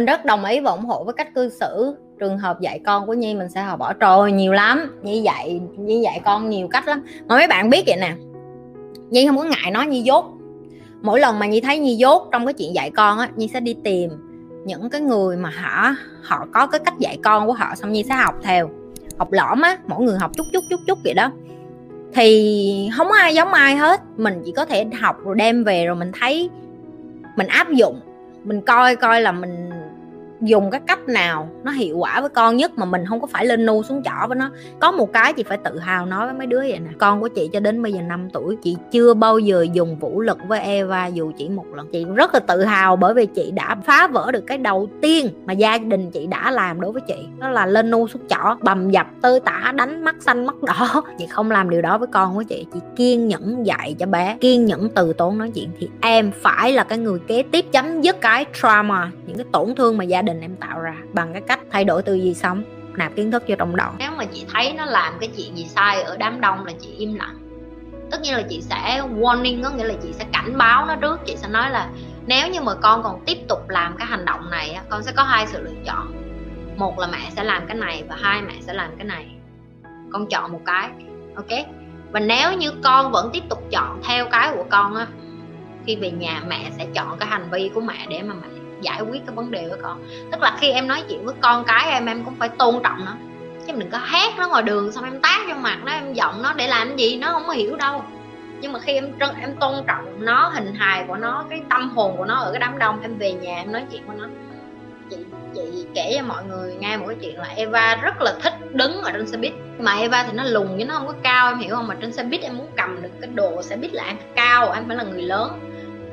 mình rất đồng ý và ủng hộ với cách cư xử. Trường hợp dạy con của nhi, mình sẽ học bỏ trôi nhiều lắm. Nhi dạy nhi dạy con nhiều cách lắm. Mà mấy bạn biết vậy nè, nhi không có ngại nói nhi dốt. Mỗi lần mà nhi thấy nhi dốt trong cái chuyện dạy con á, nhi sẽ đi tìm những cái người mà họ họ có cái cách dạy con của họ, xong nhi sẽ học theo. Học lõm á, mỗi người học chút chút chút chút vậy đó. Thì không ai giống ai hết. Mình chỉ có thể học rồi đem về rồi mình thấy, mình áp dụng, mình coi coi là mình dùng cái cách nào nó hiệu quả với con nhất mà mình không có phải lên nu xuống chỏ với nó. Có một cái chị phải tự hào nói với mấy đứa vậy nè, con của chị cho đến bây giờ 5 tuổi, chị chưa bao giờ dùng vũ lực với Eva dù chỉ một lần. Chị rất là tự hào bởi vì chị đã phá vỡ được cái đầu tiên mà gia đình chị đã làm đối với chị. Đó là lên nu xuống chỏ, bầm dập, tơi tả, đánh mắt xanh, mắt đỏ. Chị không làm điều đó với con của chị chị kiên nhẫn dạy cho bé, kiên nhẫn từ tốn nói chuyện. Thì em phải là cái người kế tiếp chấm dứt cái trauma, những cái tổn thương mà gia đình đình em tạo ra, bằng cái cách thay đổi tư duy sống, nạp kiến thức vô trong đầu. Nếu mà chị thấy nó làm cái chuyện gì sai ở đám đông là chị im lặng. Tất nhiên là chị sẽ warning, có nghĩa là chị sẽ cảnh báo nó trước, chị sẽ nói là nếu như mà con còn tiếp tục làm cái hành động này con sẽ có hai sự lựa chọn. Một là mẹ sẽ làm cái này và hai mẹ sẽ làm cái này. Con chọn một cái, ok? Và nếu như con vẫn tiếp tục chọn theo cái của con á, khi về nhà mẹ sẽ chọn cái hành vi của mẹ để mà mẹ giải quyết cái vấn đề với con. Tức là khi em nói chuyện với con cái em em cũng phải tôn trọng nó. Chứ đừng có hét nó ngoài đường xong em tát cho mặt nó, em giọng nó để làm gì nó không có hiểu đâu. Nhưng mà khi em em tôn trọng nó, hình hài của nó, cái tâm hồn của nó ở cái đám đông, em về nhà em nói chuyện với nó. Chị chị kể cho mọi người nghe một cái chuyện là Eva rất là thích đứng ở trên xe buýt. Mà Eva thì nó lùn chứ nó không có cao, em hiểu không? Mà trên xe buýt em muốn cầm được cái đồ xe buýt là em cao, em phải là người lớn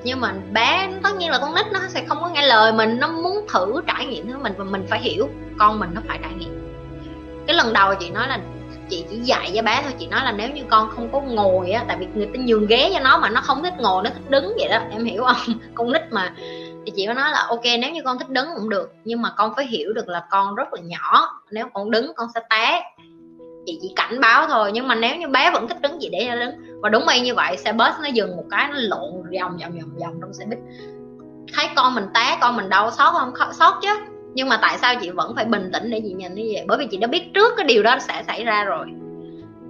nhưng mà bé, tất nhiên là con nít nó sẽ không có nghe lời mình, nó muốn thử trải nghiệm thứ mình và mình phải hiểu con mình nó phải trải nghiệm. Cái lần đầu chị nói là chị chỉ dạy cho bé thôi, chị nói là nếu như con không có ngồi á, tại vì người ta nhường ghế cho nó mà nó không thích ngồi, nó thích đứng vậy đó, em hiểu không? Con nít mà. Thì chị có nói là ok, nếu như con thích đứng cũng được, nhưng mà con phải hiểu được là con rất là nhỏ, nếu con đứng con sẽ té. Chị chỉ cảnh báo thôi, nhưng mà nếu như bé vẫn thích đứng, chị để nó đứng và đúng y như vậy, xe bus nó dừng một cái, nó lộn vòng vòng vòng vòng trong xe buýt. Thấy con mình té, con mình đau xót không xót chứ. Nhưng mà tại sao chị vẫn phải bình tĩnh để chị nhìn như vậy? Bởi vì chị đã biết trước cái điều đó sẽ xảy ra rồi.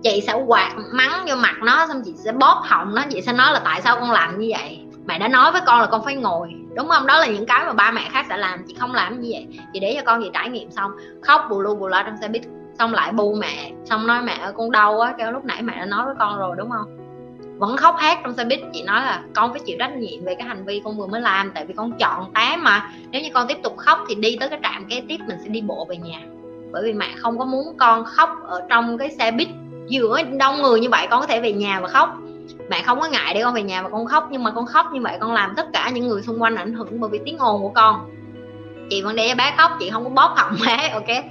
Chị sẽ quạt mắng vô mặt nó, xong chị sẽ bóp họng nó, chị sẽ nói là tại sao con làm như vậy? Mẹ đã nói với con là con phải ngồi. Đúng không? Đó là những cái mà ba mẹ khác sẽ làm, chị không làm như vậy. Chị để cho con chị trải nghiệm xong. Khóc bù lu bù la trong xe buýt xong lại bu mẹ, xong nói mẹ ơi, con đau quá, kêu lúc nãy mẹ đã nói với con rồi, đúng không? Vẫn khóc hát trong xe buýt, chị nói là con phải chịu trách nhiệm về cái hành vi con vừa mới làm, tại vì con chọn té mà. Nếu như con tiếp tục khóc thì đi tới cái trạm kế tiếp, mình sẽ đi bộ về nhà. Bởi vì mẹ không có muốn con khóc ở trong cái xe buýt giữa đông người như vậy, con có thể về nhà và khóc. Mẹ không có ngại để con về nhà và con khóc, nhưng mà con khóc như vậy, con làm tất cả những người xung quanh ảnh hưởng bởi vì tiếng ồn của con. Chị vẫn để bé khóc, chị không có bóp họng bé, ok?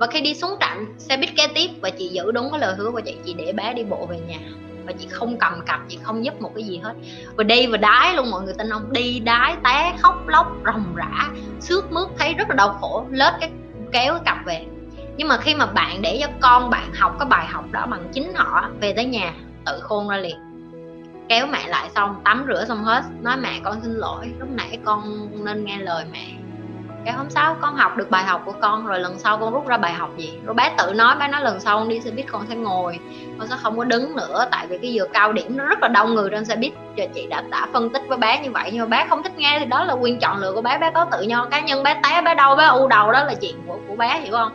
Và khi đi xuống trạm, xe buýt kế tiếp và chị giữ đúng cái lời hứa của chị chị để bé đi bộ về nhà. Và chị không cầm cặp chị không giúp một cái gì hết. Và đi và đái luôn mọi người tin không đi, đái, té, khóc, lóc, ròng rã xước mướt, thấy rất là đau khổ, lết cái kéo cái cặp về. Nhưng mà khi mà bạn để cho con bạn học cái bài học đó bằng chính họ, về tới nhà, tự khôn ra liền. Kéo mẹ lại xong, tắm rửa xong hết, nói mẹ con xin lỗi, lúc nãy con nên nghe lời mẹ cái hôm sau con học được bài học của con, rồi lần sau con rút ra bài học gì? Rồi bé tự nói, bé nói lần sau con đi xe buýt con sẽ ngồi. Con sẽ không có đứng nữa, tại vì cái giờ cao điểm nó rất là đông người trên xe buýt. Giờ chị đã đã phân tích với bé như vậy, nhưng mà bé không thích nghe, thì đó là quyền chọn lựa của bé. Bé có tự nhau cá nhân, bé té, bé đau, bé u đầu, đó là chuyện của của bé, hiểu không?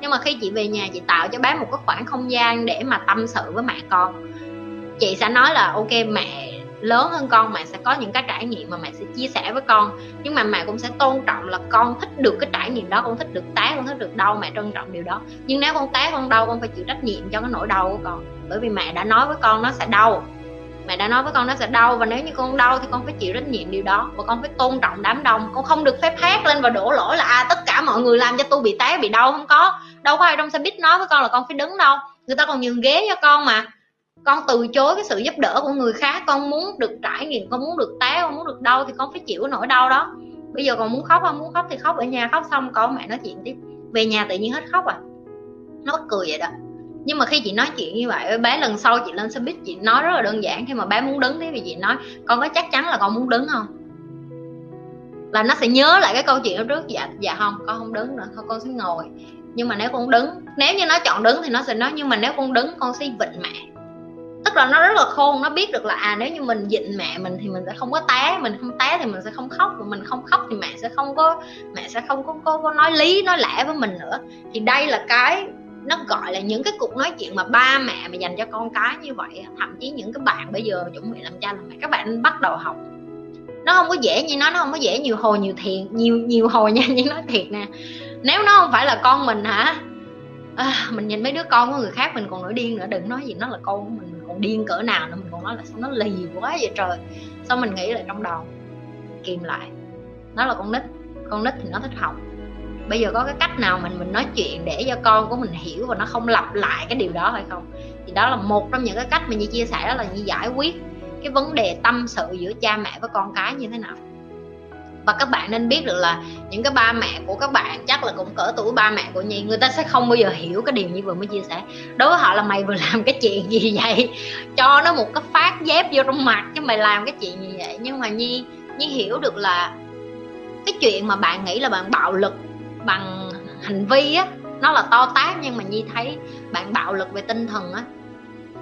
Nhưng mà khi chị về nhà, chị tạo cho bé một cái khoảng không gian để mà tâm sự với mẹ con. Chị sẽ nói là, ok, mẹ lớn hơn con mẹ sẽ có những cái trải nghiệm mà mẹ sẽ chia sẻ với con. Nhưng mà mẹ cũng sẽ tôn trọng là con thích được cái trải nghiệm đó, con thích được té, con thích được đau, mẹ trân trọng điều đó. Nhưng nếu con té, con đau, con phải chịu trách nhiệm cho cái nỗi đau của con. Bởi vì mẹ đã nói với con nó sẽ đau. Mẹ đã nói với con nó sẽ đau. Và nếu như con đau thì con phải chịu trách nhiệm điều đó. Và con phải tôn trọng đám đông. Con không được phép hát lên và đổ lỗi là à tất cả mọi người làm cho tôi bị té, bị đau. Không có. Đâu có ai trong xe buýt nói với con là con phải đứng đâu. Người ta còn nhường ghế cho con mà con từ chối cái sự giúp đỡ của người khác, con muốn được trải nghiệm, con muốn được té, con muốn được đau thì con phải chịu nỗi đau đó. Bây giờ còn muốn khóc không? Muốn khóc thì khóc, ở nhà khóc xong con mẹ nói chuyện tiếp. Về nhà tự nhiên hết khóc à. Nó bất cười vậy đó. Nhưng mà khi chị nói chuyện như vậy, bé lần sau chị lên xe buýt, chị nói rất là đơn giản. Khi mà bé muốn đứng thế thì chị nói, con có chắc chắn là con muốn đứng không? Là nó sẽ nhớ lại cái câu chuyện đó trước. Dạ dạ không, con không đứng nữa thôi con sẽ ngồi. Nhưng mà nếu con đứng, nếu như nó chọn đứng thì nó sẽ nói, nhưng mà nếu con đứng, con sẽ vịnh mẹ tức là nó rất là khôn nó biết được là à nếu như mình dịnh mẹ mình thì mình sẽ không có té mình không té thì mình sẽ không khóc và mình không khóc thì mẹ sẽ không có mẹ sẽ không có, có, có nói lý nói lẽ với mình nữa. Thì đây là cái nó gọi là những cái cuộc nói chuyện mà ba mẹ mà dành cho con cái như vậy thậm chí những cái bạn bây giờ chuẩn bị làm cha làm mẹ các bạn bắt đầu học. Nó không có dễ như nó nó không có dễ nhiều hồi nhiều thiệt nhiều nhiều hồi nha nhưng nói thiệt nè. Nếu nó không phải là con mình hả? À, mình nhìn mấy đứa con của người khác mình còn nổi điên nữa đừng nói gì nó là con của mình mình còn điên cỡ nào nữa, mình còn nói là sao nó lì quá vậy trời? Xong mình nghĩ lại trong đầu kìm lại. Nó là con nít con nít thì nó thích học. Bây giờ có cái cách nào mình mình nói chuyện để cho con của mình hiểu và nó không lặp lại cái điều đó hay không? Thì đó là một trong những cái cách mình như chia sẻ, đó là như giải quyết cái vấn đề tâm sự giữa cha mẹ với con cái như thế nào và các bạn nên biết được là những cái ba mẹ của các bạn chắc là cũng cỡ tuổi ba mẹ của nhi, người ta sẽ không bao giờ hiểu cái điều như vừa mới chia sẻ. Đối với họ là mày vừa làm cái chuyện gì vậy? Cho nó một cái phát dép vô trong mặt chứ mày làm cái chuyện gì vậy? Nhưng mà nhi nhi hiểu được là cái chuyện mà bạn nghĩ là bạn bạo lực bằng hành vi á, nó là to tát, nhưng mà nhi thấy bạn bạo lực về tinh thần á,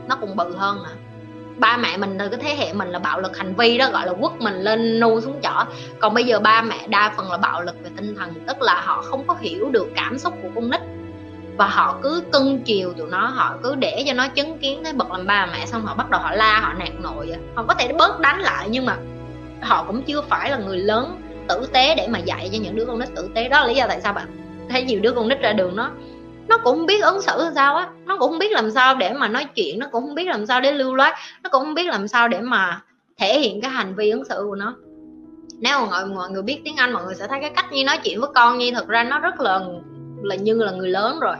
nó cũng bự hơn à ba mẹ mình từ cái thế hệ mình là bạo lực hành vi đó, gọi là quất mình lên nu xuống chỏ. Còn bây giờ ba mẹ đa phần là bạo lực về tinh thần, tức là họ không có hiểu được cảm xúc của con nít. Và họ cứ cưng chiều tụi nó, họ cứ để cho nó chứng kiến cái bậc làm ba mẹ, xong họ bắt đầu họ la, họ nạt nội họ có thể bớt đánh lại, nhưng mà họ cũng chưa phải là người lớn tử tế để mà dạy cho những đứa con nít tử tế. Đó là lý do tại sao bạn thấy nhiều đứa con nít ra đường nó nó cũng không biết ứng xử làm sao á. Nó cũng không biết làm sao để mà nói chuyện nó cũng không biết làm sao để lưu loát nó cũng không biết làm sao để mà thể hiện cái hành vi ứng xử của nó. Nếu mà mọi, mọi người biết tiếng anh mọi người sẽ thấy cái cách như nói chuyện với con như thật ra nó rất là là như là người lớn rồi.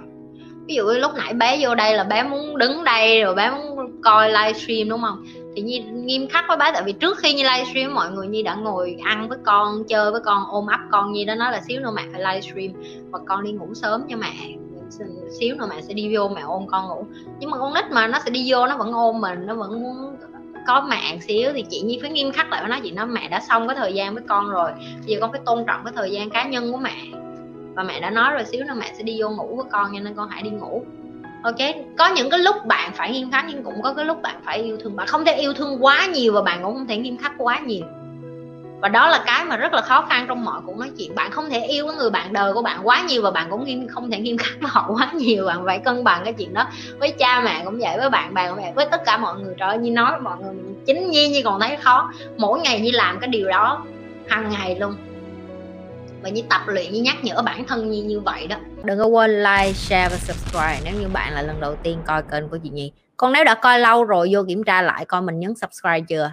Ví dụ lúc nãy bé vô đây là bé muốn đứng đây rồi bé muốn coi livestream đúng không? Thì nhi nghiêm khắc với bé tại vì trước khi nhi livestream mọi người nhi đã ngồi ăn với con chơi với con ôm ấp con nhi đó nói là xíu nữa mẹ phải livestream và con đi ngủ sớm cho mẹ xíu nữa mẹ sẽ đi vô mẹ ôm con ngủ. Nhưng mà con nít mà nó sẽ đi vô, nó vẫn ôm mình, nó vẫn muốn có mạng xíu. Thì chị nhi phải nghiêm khắc lại với nó chị nói mẹ đã xong cái thời gian với con rồi, bây giờ con phải tôn trọng cái thời gian cá nhân của mẹ. Và mẹ đã nói rồi, xíu nữa mẹ sẽ đi vô ngủ với con cho nên con hãy đi ngủ. Ok? Có những cái lúc bạn phải nghiêm khắc nhưng cũng có cái lúc bạn phải yêu thương. Bạn không thể yêu thương quá nhiều và bạn cũng không thể nghiêm khắc quá nhiều và đó là cái mà rất là khó khăn trong mọi cuộc nói chuyện. Bạn không thể yêu cái người bạn đời của bạn quá nhiều và bạn cũng nghiêm, không thể nghiêm khắc với họ quá nhiều. Bạn phải cân bằng cái chuyện đó với cha mẹ cũng vậy, với bạn bè cũng vậy, với tất cả mọi người. Trời ơi, như nói mọi người chính nhiên như còn thấy khó. Mỗi ngày như làm cái điều đó hàng ngày luôn. Và như tập luyện, như nhắc nhở bản thân như như vậy đó. Đừng có quên like, share và subscribe nếu như bạn là lần đầu tiên coi kênh của chị Nhi. Còn nếu đã coi lâu rồi, vô kiểm tra lại coi mình nhấn subscribe chưa?